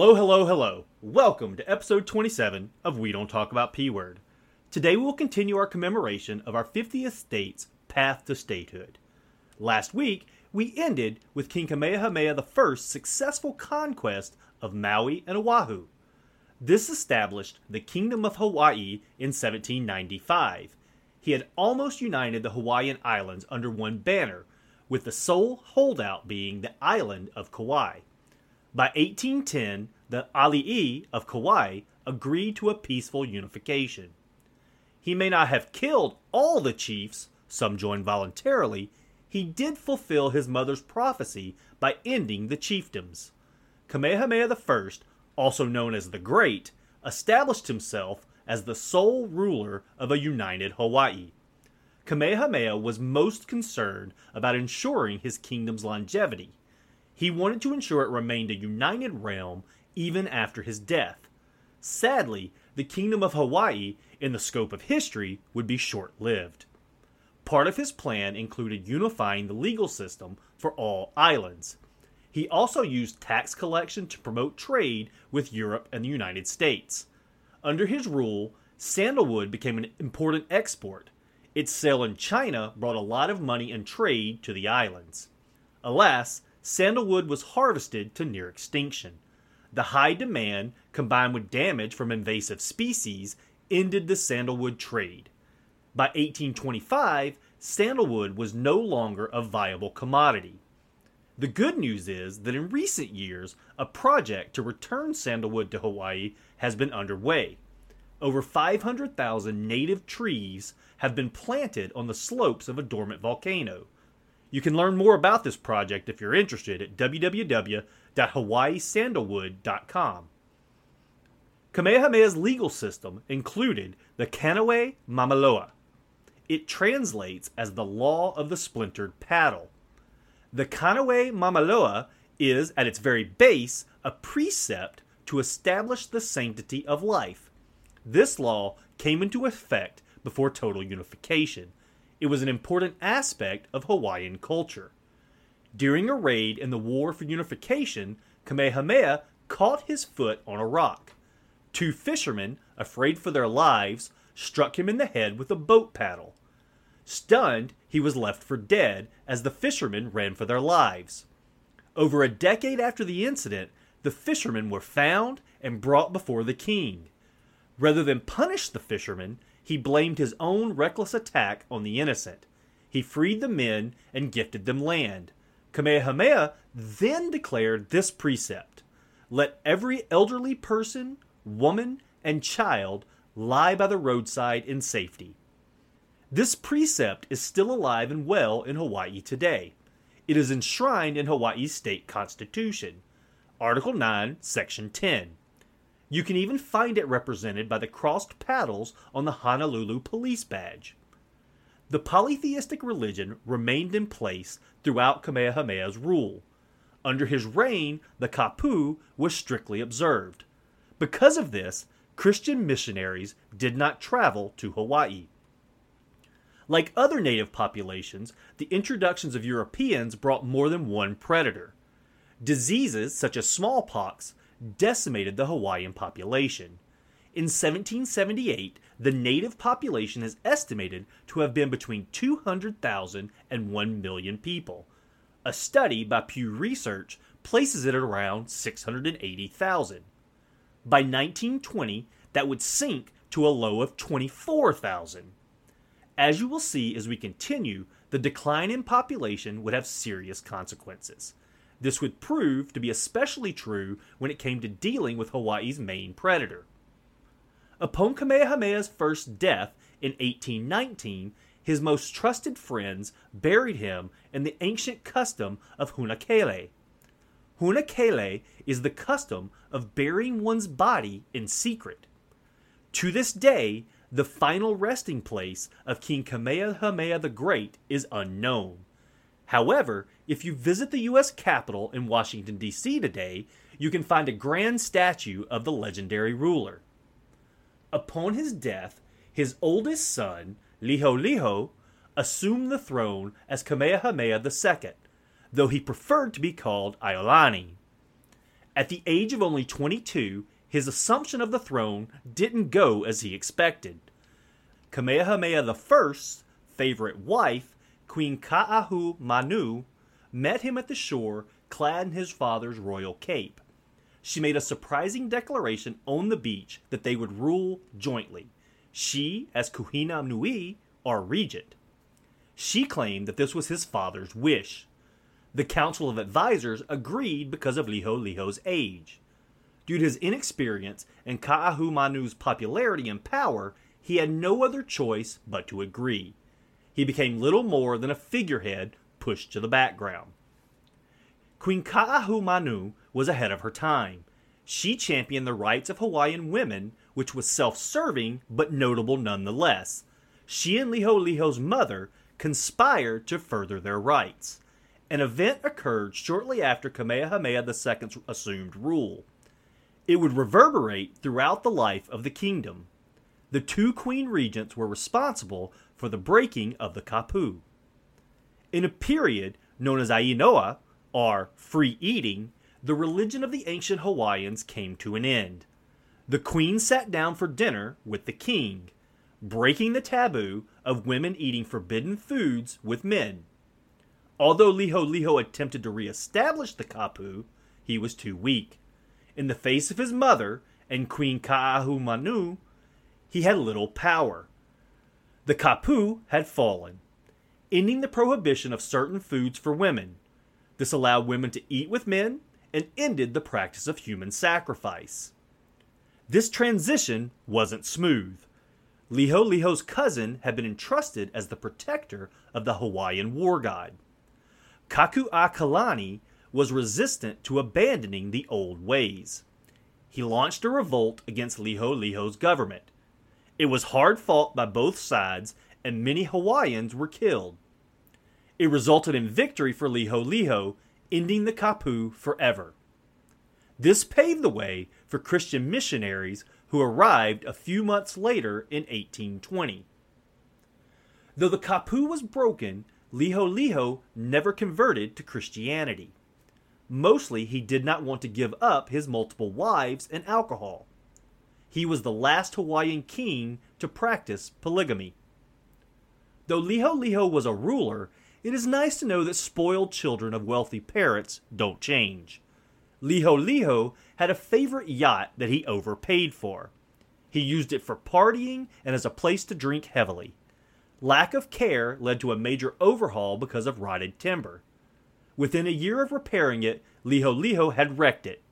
Hello, hello, hello. Welcome to episode 27 of We Don't Talk About P Word. Today we will continue our commemoration of our 50th state's path to statehood. Last week, we ended with King Kamehameha I's successful conquest of Maui and Oahu. This established the Kingdom of Hawaii in 1795. He had almost united the Hawaiian Islands under one banner, with the sole holdout being the island of Kauai. By 1810, the Ali'i of Kauai agreed to a peaceful unification. He may not have killed all the chiefs, some joined voluntarily, he did fulfill his mother's prophecy by ending the chiefdoms. Kamehameha I, also known as the Great, established himself as the sole ruler of a united Hawaii. Kamehameha was most concerned about ensuring his kingdom's longevity. He wanted to ensure it remained a united realm even after his death. Sadly, the Kingdom of Hawaii, in the scope of history, would be short lived. Part of his plan included unifying the legal system for all islands. He also used tax collection to promote trade with Europe and the United States. Under his rule, sandalwood became an important export. Its sale in China brought a lot of money and trade to the islands. Alas, sandalwood was harvested to near extinction. The high demand, combined with damage from invasive species, ended the sandalwood trade. By 1825, sandalwood was no longer a viable commodity. The good news is that in recent years, a project to return sandalwood to Hawaii has been underway. Over 500,000 native trees have been planted on the slopes of a dormant volcano. You can learn more about this project if you're interested at www.hawaiisandalwood.com. Kamehameha's legal system included the Kanawai Mamalahoe. It translates as the law of the splintered paddle. The Kanawai Mamalahoe is, at its very base, a precept to establish the sanctity of life. This law came into effect before total unification it was an important aspect of Hawaiian culture. During a raid in the War for Unification, Kamehameha caught his foot on a rock. Two fishermen, afraid for their lives, struck him in the head with a boat paddle. Stunned, he was left for dead as the fishermen ran for their lives. Over a decade after the incident, the fishermen were found and brought before the king. Rather than punish the fishermen, he blamed his own reckless attack on the innocent. He freed the men and gifted them land. Kamehameha then declared this precept Let every elderly person, woman, and child lie by the roadside in safety. This precept is still alive and well in Hawaii today. It is enshrined in Hawaii's state constitution, Article 9, Section 10. You can even find it represented by the crossed paddles on the Honolulu police badge. The polytheistic religion remained in place throughout Kamehameha's rule. Under his reign, the kapu was strictly observed. Because of this, Christian missionaries did not travel to Hawaii. Like other native populations, the introductions of Europeans brought more than one predator. Diseases such as smallpox decimated the Hawaiian population. In 1778, the native population is estimated to have been between 200,000 and 1 million people. A study by Pew Research places it at around 680,000. By 1920, that would sink to a low of 24,000. As you will see as we continue, the decline in population would have serious consequences. This would prove to be especially true when it came to dealing with Hawaii's main predator. Upon Kamehameha's first death in 1819, his most trusted friends buried him in the ancient custom of hunakele. Hunakele is the custom of burying one's body in secret. To this day, the final resting place of King Kamehameha the Great is unknown. However, if you visit the U.S. Capitol in Washington, D.C. today, you can find a grand statue of the legendary ruler. Upon his death, his oldest son, Liholiho, assumed the throne as Kamehameha II, though he preferred to be called Iolani. At the age of only 22, his assumption of the throne didn't go as he expected. Kamehameha I's favorite wife, Queen Kaahumanu, met him at the shore clad in his father's royal cape. She made a surprising declaration on the beach that they would rule jointly, she as Kuhina Nui, or regent. She claimed that this was his father's wish. The Council of Advisors agreed because of Liholiho's age. Due to his inexperience and Kaahumanu's popularity and power, he had no other choice but to agree. He became little more than a figurehead pushed to the background. Queen Kaahumanu was ahead of her time. She championed the rights of Hawaiian women, which was self serving but notable nonetheless. She and Liholiho's mother conspired to further their rights. An event occurred shortly after Kamehameha II's assumed rule. It would reverberate throughout the life of the kingdom. The two queen regents were responsible for the breaking of the kapu. In a period known as Ainoa, or free eating, the religion of the ancient Hawaiians came to an end. The queen sat down for dinner with the king, breaking the taboo of women eating forbidden foods with men. Although Liholiho attempted to reestablish the kapu, he was too weak. In the face of his mother and Queen Kaahumanu, he had little power. The kapu had fallen, ending the prohibition of certain foods for women. This allowed women to eat with men and ended the practice of human sacrifice. This transition wasn't smooth. Liholiho's cousin had been entrusted as the protector of the Hawaiian war god. Kaku'a was resistant to abandoning the old ways. He launched a revolt against Liholiho's government. It was hard fought by both sides, and many Hawaiians were killed. It resulted in victory for Liholiho, ending the Kapu forever. This paved the way for Christian missionaries who arrived a few months later in 1820. Though the Kapu was broken, Liholiho never converted to Christianity. Mostly, he did not want to give up his multiple wives and alcohol. He was the last Hawaiian king to practice polygamy. Though Liholiho was a ruler, it is nice to know that spoiled children of wealthy parents don't change. Liholiho had a favorite yacht that he overpaid for. He used it for partying and as a place to drink heavily. Lack of care led to a major overhaul because of rotted timber. Within a year of repairing it, Liholiho had wrecked it.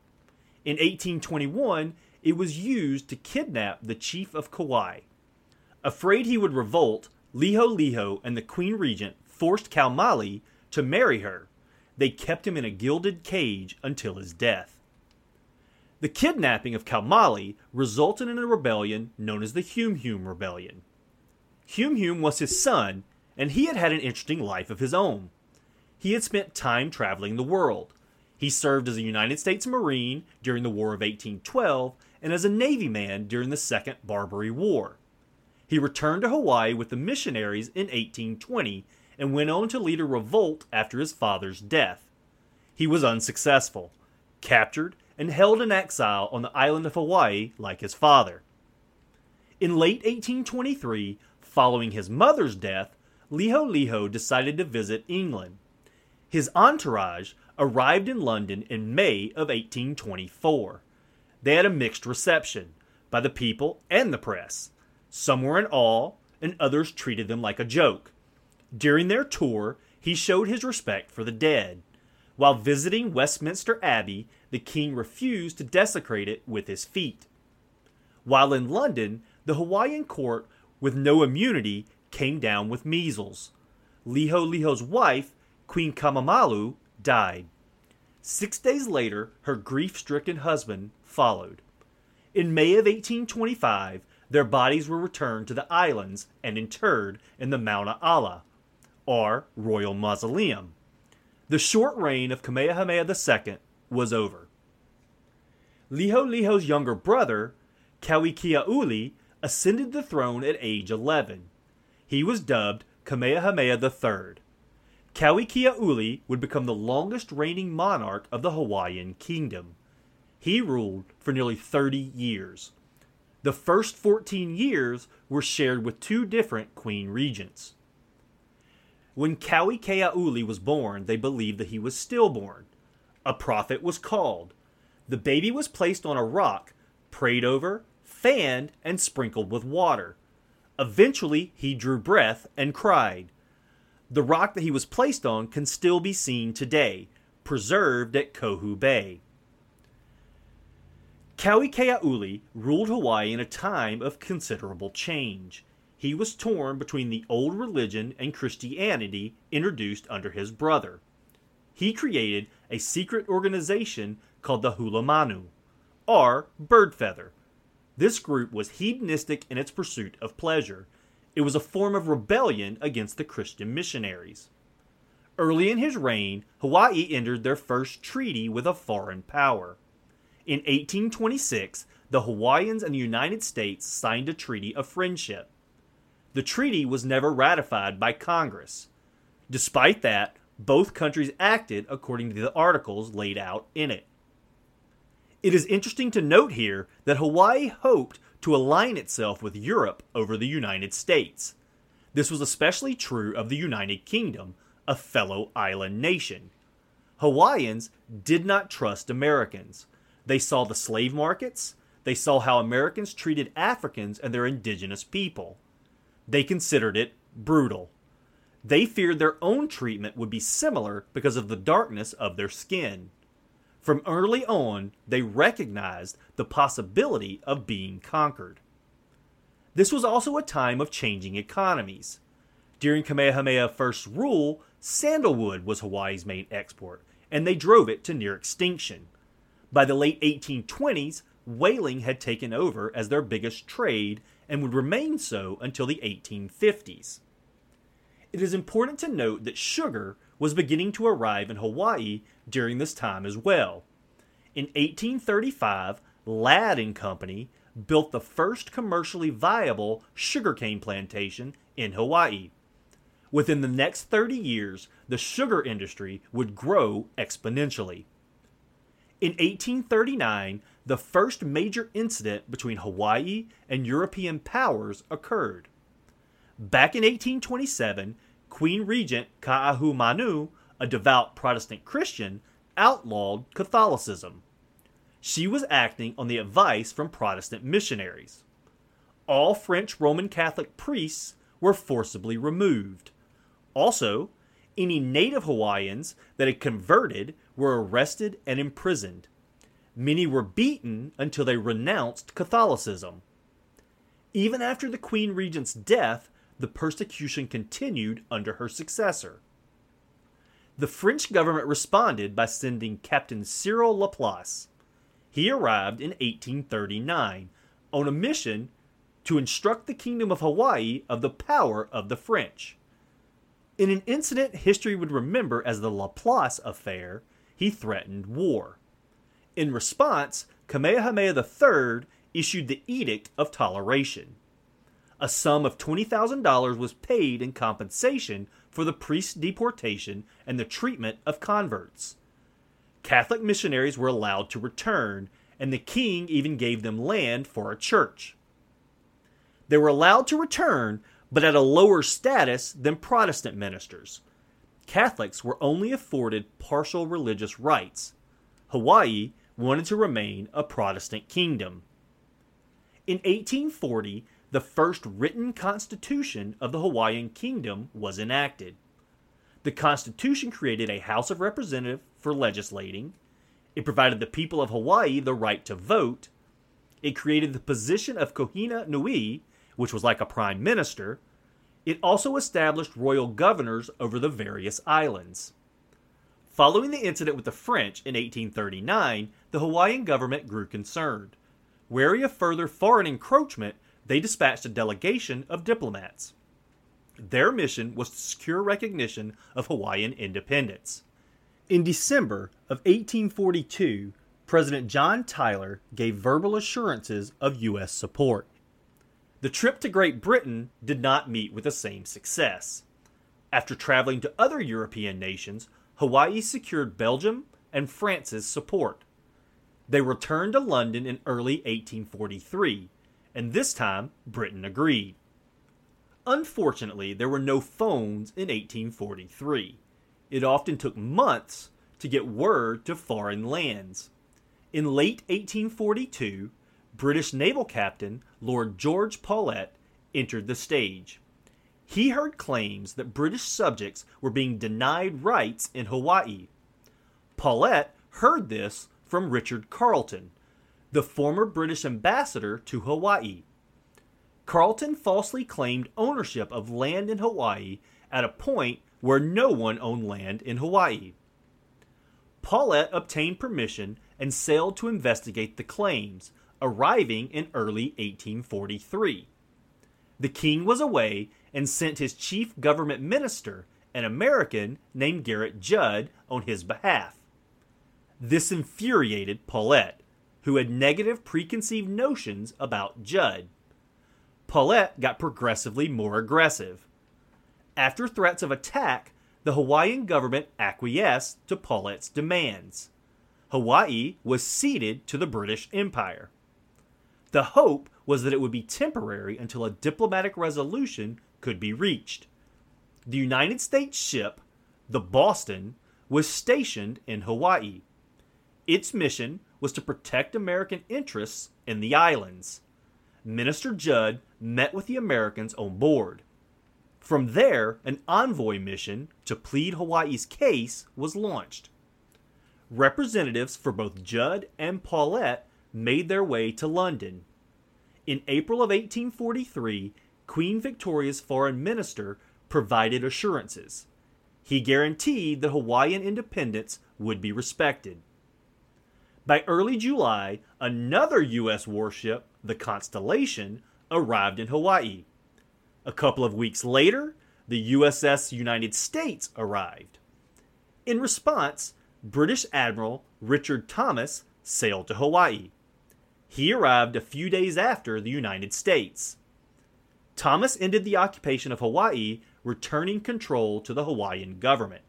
In 1821, it was used to kidnap the chief of Kauai. Afraid he would revolt, Liholiho and the queen regent forced Kaumualii to marry her. They kept him in a gilded cage until his death. The kidnapping of Kaumualii resulted in a rebellion known as the Humehume Rebellion. Humehume was his son, and he had had an interesting life of his own. He had spent time traveling the world. He served as a United States Marine during the War of 1812 and as a Navy man during the Second Barbary War. He returned to Hawaii with the missionaries in 1820 and went on to lead a revolt after his father's death. He was unsuccessful, captured, and held in exile on the island of Hawaii like his father. In late 1823, Following his mother's death, Liholiho decided to visit England. His entourage arrived in London in May of 1824. They had a mixed reception by the people and the press. Some were in awe, and others treated them like a joke. During their tour, he showed his respect for the dead. While visiting Westminster Abbey, the king refused to desecrate it with his feet. While in London, the Hawaiian court with no immunity, came down with measles. Liholiho's wife, Queen Kamamalu, died. Six days later, her grief stricken husband followed. In May of 1825, their bodies were returned to the islands and interred in the Mauna Ala, or Royal Mausoleum. The short reign of Kamehameha II was over. Liholiho's younger brother, Kauikeaouli, ascended the throne at age 11. He was dubbed Kamehameha III. Kauikeaouli would become the longest reigning monarch of the Hawaiian kingdom. He ruled for nearly 30 years. The first 14 years were shared with two different queen regents. When Kauikeaouli was born, they believed that he was stillborn. A prophet was called. The baby was placed on a rock, prayed over, fanned, and sprinkled with water. Eventually, he drew breath and cried. The rock that he was placed on can still be seen today, preserved at Kohu Bay. Kauikeaouli ruled Hawaii in a time of considerable change. He was torn between the old religion and Christianity introduced under his brother. He created a secret organization called the Hulumanu, or Bird Feather. This group was hedonistic in its pursuit of pleasure. It was a form of rebellion against the Christian missionaries. Early in his reign, Hawaii entered their first treaty with a foreign power. In 1826, the Hawaiians and the United States signed a treaty of friendship. The treaty was never ratified by Congress. Despite that, both countries acted according to the articles laid out in it. It is interesting to note here that Hawaii hoped to align itself with Europe over the United States. This was especially true of the United Kingdom, a fellow island nation. Hawaiians did not trust Americans. They saw the slave markets, they saw how Americans treated Africans and their indigenous people. They considered it brutal. They feared their own treatment would be similar because of the darkness of their skin. From early on, they recognized the possibility of being conquered. This was also a time of changing economies. During Kamehameha I's rule, Sandalwood was Hawaii's main export, and they drove it to near extinction. By the late 1820s, whaling had taken over as their biggest trade and would remain so until the 1850s. It is important to note that sugar was beginning to arrive in Hawaii during this time as well. In 1835, Ladd and Company built the first commercially viable sugarcane plantation in Hawaii. Within the next 30 years, the sugar industry would grow exponentially. In 1839, the first major incident between Hawaii and European powers occurred. Back in 1827, Queen Regent Kaahumanu, a devout Protestant Christian, outlawed Catholicism. She was acting on the advice from Protestant missionaries. All French Roman Catholic priests were forcibly removed. Also, any native Hawaiians that had converted were arrested and imprisoned. Many were beaten until they renounced Catholicism. Even after the Queen Regent's death, the persecution continued under her successor. The French government responded by sending Captain Cyril Laplace. He arrived in 1839 on a mission to instruct the Kingdom of Hawaii of the power of the French. In an incident history would remember as the Laplace affair, he threatened war. In response, Kamehameha III issued the Edict of Toleration. A sum of $20,000 was paid in compensation for the priest's deportation and the treatment of converts. Catholic missionaries were allowed to return, and the king even gave them land for a church. They were allowed to return, but at a lower status than Protestant ministers. Catholics were only afforded partial religious rights. Hawaii wanted to remain a Protestant kingdom. In 1840, the first written constitution of the Hawaiian kingdom was enacted. The Constitution created a House of Representatives for legislating. It provided the people of Hawaii the right to vote. It created the position of Kuhina Nui, which was like a prime minister. It also established royal governors over the various islands. Following the incident with the French in 1839, the Hawaiian government grew concerned. Wary of further foreign encroachment, they dispatched a delegation of diplomats. Their mission was to secure recognition of Hawaiian independence. In December of 1842, President John Tyler gave verbal assurances of U.S. support. The trip to Great Britain did not meet with the same success. After traveling to other European nations, Hawaii secured Belgium and France's support. They returned to London in early 1843, and this time Britain agreed. Unfortunately, there were no phones in 1843. It often took months to get word to foreign lands. In late 1842, British naval captain Lord George Paulet entered the stage. He heard claims that British subjects were being denied rights in Hawaii. Paulet heard this from Richard Charlton, the former British ambassador to Hawaii. Charlton falsely claimed ownership of land in Hawaii at a point where no one owned land in Hawaii. Paulet obtained permission and sailed to investigate the claims, arriving in early 1843. The king was away and sent his chief government minister, an American named Gerrit Judd, on his behalf. This infuriated Paulet, who had negative preconceived notions about Judd. Paulet got progressively more aggressive. After threats of attack, the Hawaiian government acquiesced to Paulet's demands. Hawaii was ceded to the British Empire. The hope was that it would be temporary until a diplomatic resolution could be reached. The United States ship, the Boston, was stationed in Hawaii. Its mission was to protect American interests in the islands. Minister Judd met with the Americans on board. From there, an envoy mission to plead Hawaii's case was launched. Representatives for both Judd and Paulet made their way to London. In April of 1843, Queen Victoria's foreign minister provided assurances. He guaranteed that Hawaiian independence would be respected. By early July, another U.S. warship, the Constellation, arrived in Hawaii. A couple of weeks later, the USS United States arrived. In response, British Admiral Richard Thomas sailed to Hawaii. He arrived a few days after the United States. Thomas ended the occupation of Hawaii, returning control to the Hawaiian government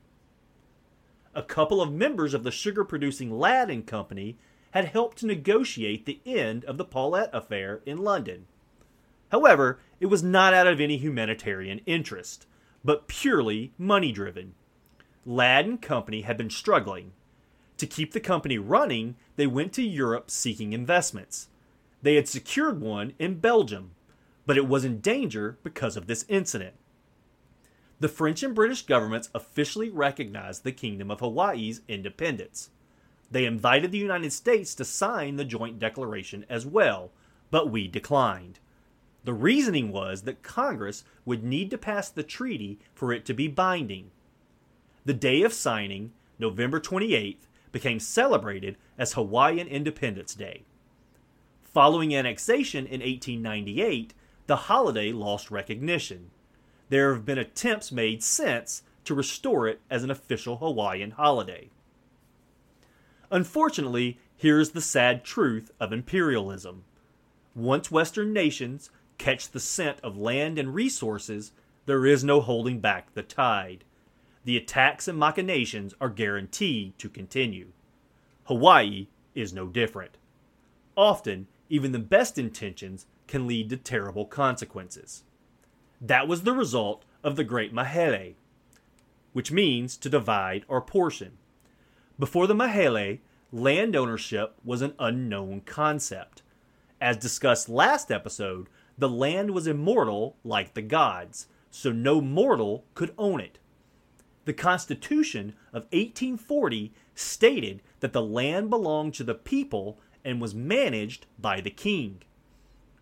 a couple of members of the sugar producing Ladd and Company had helped to negotiate the end of the Paulet affair in London. However, it was not out of any humanitarian interest, but purely money driven. Ladd and Company had been struggling. To keep the company running, they went to Europe seeking investments. They had secured one in Belgium, but it was in danger because of this incident the French and British governments officially recognized the Kingdom of Hawaii's independence. They invited the United States to sign the joint declaration as well, but we declined. The reasoning was that Congress would need to pass the treaty for it to be binding. The day of signing, November 28th, became celebrated as Hawaiian Independence Day. Following annexation in 1898, the holiday lost recognition there have been attempts made since to restore it as an official Hawaiian holiday. Unfortunately, here's the sad truth of imperialism. Once Western nations catch the scent of land and resources, there is no holding back the tide. The attacks and machinations are guaranteed to continue. Hawaii is no different. Often, even the best intentions can lead to terrible consequences. That was the result of the Great Mahele, which means to divide or portion. Before the Mahele, land ownership was an unknown concept. As discussed last episode, the land was immortal like the gods, so no mortal could own it. The Constitution of 1840 stated that the land belonged to the people and was managed by the king.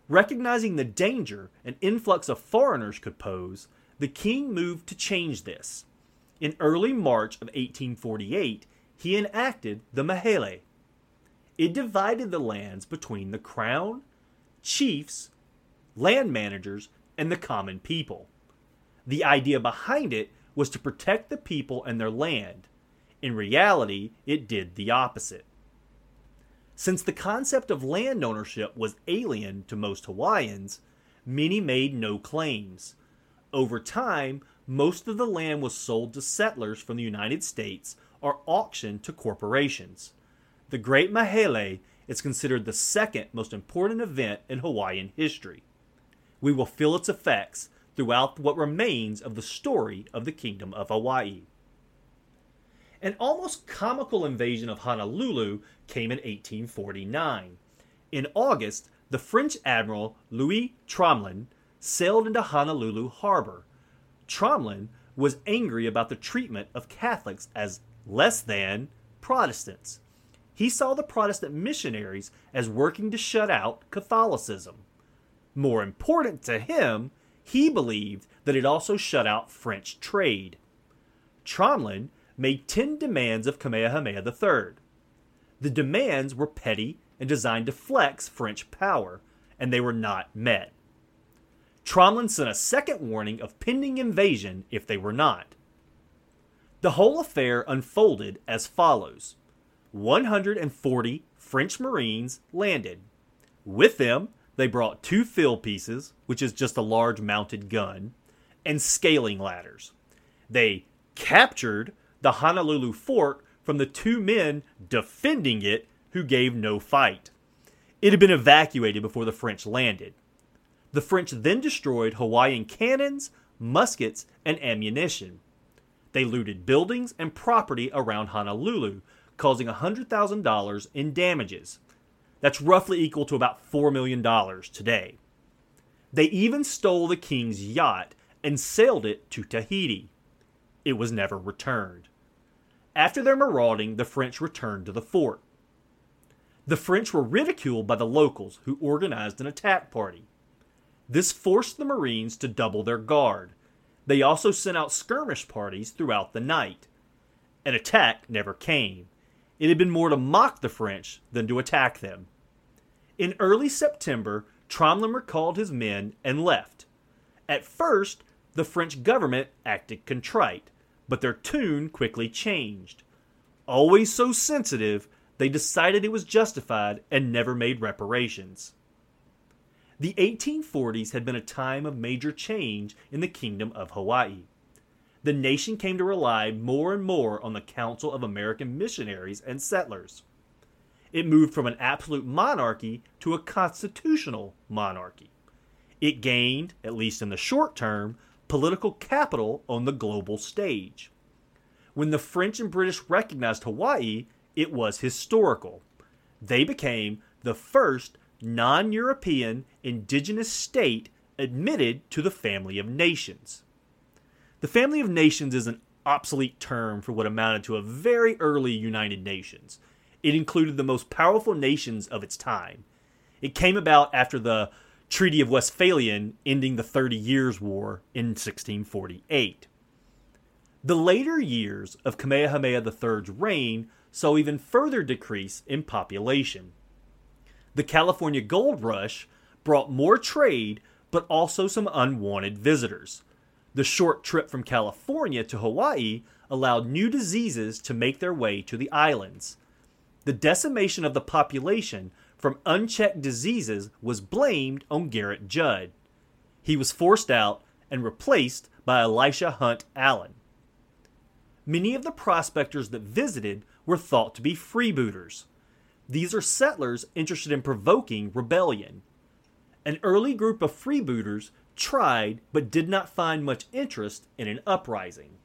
Recognizing the danger an influx of foreigners could pose, the king moved to change this. In early March of 1848, he enacted the Mahele. It divided the lands between the crown, chiefs, land managers, and the common people. The idea behind it was to protect the people and their land. In reality, it did the opposite. Since the concept of land ownership was alien to most Hawaiians, many made no claims. Over time, most of the land was sold to settlers from the United States or auctioned to corporations. the Great Mahele is considered the second most important event in Hawaiian history. We will feel its effects throughout what remains of the story of the Kingdom of Hawaii. An almost comical invasion of Honolulu came in 1849. In August, the French admiral Louis Tromelin sailed into Honolulu harbor. Tromelin was angry about the treatment of Catholics as less than Protestants. He saw the Protestant missionaries as working to shut out Catholicism. More important to him, he believed that it also shut out French trade. Tromelin made 10 demands of Kamehameha III. The demands were petty and designed to flex French power, and they were not met. Tromelin sent a second warning of pending invasion if they were not. The whole affair unfolded as follows 140 French Marines landed. With them, they brought two field pieces, which is just a large mounted gun, and scaling ladders. They captured the Honolulu fort from the two men defending it who gave no fight. It had been evacuated before the French landed. The French then destroyed Hawaiian cannons, muskets, and ammunition. They looted buildings and property around Honolulu, causing $100,000 in damages. That's roughly equal to about $4 million today. They even stole the king's yacht and sailed it to Tahiti. It was never returned. After their marauding, the French returned to the fort. The French were ridiculed by the locals who organized an attack party. This forced the Marines to double their guard. They also sent out skirmish parties throughout the night. An attack never came. It had been more to mock the French than to attack them. In early September, Tromelin recalled his men and left. At first, the French government acted contrite, but their tune quickly changed. Always so sensitive, they decided it was justified and never made reparations. The 1840s had been a time of major change in the Kingdom of Hawaii. The nation came to rely more and more on the counsel of American missionaries and settlers. It moved from an absolute monarchy to a constitutional monarchy. It gained, at least in the short term, political capital on the global stage. When the French and British recognized Hawaii, it was historical. They became the first non European indigenous state admitted to the family of nations. The family of nations is an obsolete term for what amounted to a very early United Nations. It included the most powerful nations of its time. It came about after the Treaty of Westphalian ending the Thirty Years' War in 1648. The later years of Kamehameha III's reign saw even further decrease in population. The California gold rush brought more trade, but also some unwanted visitors. The short trip from California to Hawaii allowed new diseases to make their way to the islands. The decimation of the population from unchecked diseases was blamed on Gerrit Judd. He was forced out and replaced by Elisha Hunt Allen. Many of the prospectors that visited were thought to be freebooters. These are settlers interested in provoking rebellion. An early group of freebooters tried but did not find much interest in an uprising.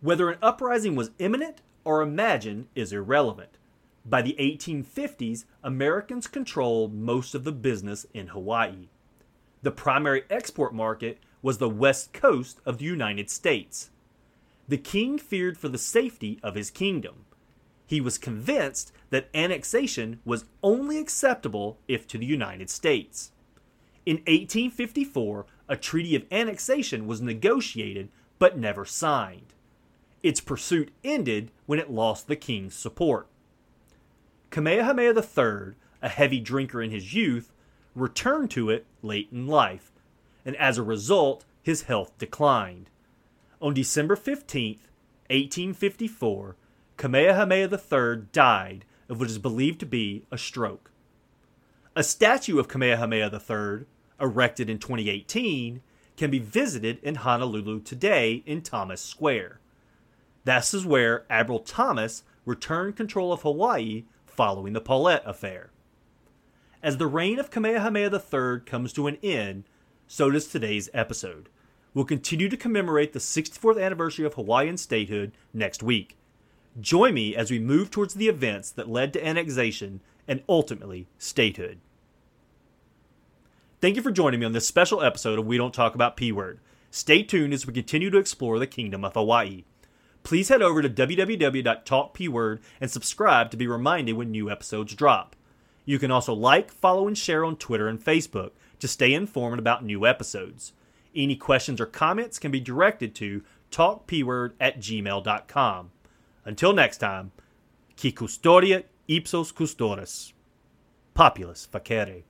Whether an uprising was imminent or imagined is irrelevant. By the 1850s, Americans controlled most of the business in Hawaii. The primary export market was the west coast of the United States. The king feared for the safety of his kingdom. He was convinced that annexation was only acceptable if to the United States. In 1854, a treaty of annexation was negotiated but never signed. Its pursuit ended when it lost the king's support. Kamehameha III, a heavy drinker in his youth, returned to it late in life, and as a result, his health declined. On December 15, 1854, Kamehameha III died of what is believed to be a stroke. A statue of Kamehameha III, erected in 2018, can be visited in Honolulu today in Thomas Square. This is where Admiral Thomas returned control of Hawaii following the Paulet affair. As the reign of Kamehameha III comes to an end, so does today's episode. We'll continue to commemorate the 64th anniversary of Hawaiian statehood next week. Join me as we move towards the events that led to annexation and ultimately statehood. Thank you for joining me on this special episode of We Don't Talk About P Word. Stay tuned as we continue to explore the Kingdom of Hawaii. Please head over to www.talkpword and subscribe to be reminded when new episodes drop. You can also like, follow, and share on Twitter and Facebook to stay informed about new episodes. Any questions or comments can be directed to talkpword at gmail.com. Until next time, qui custodiet ipsos custodis. Populus facere.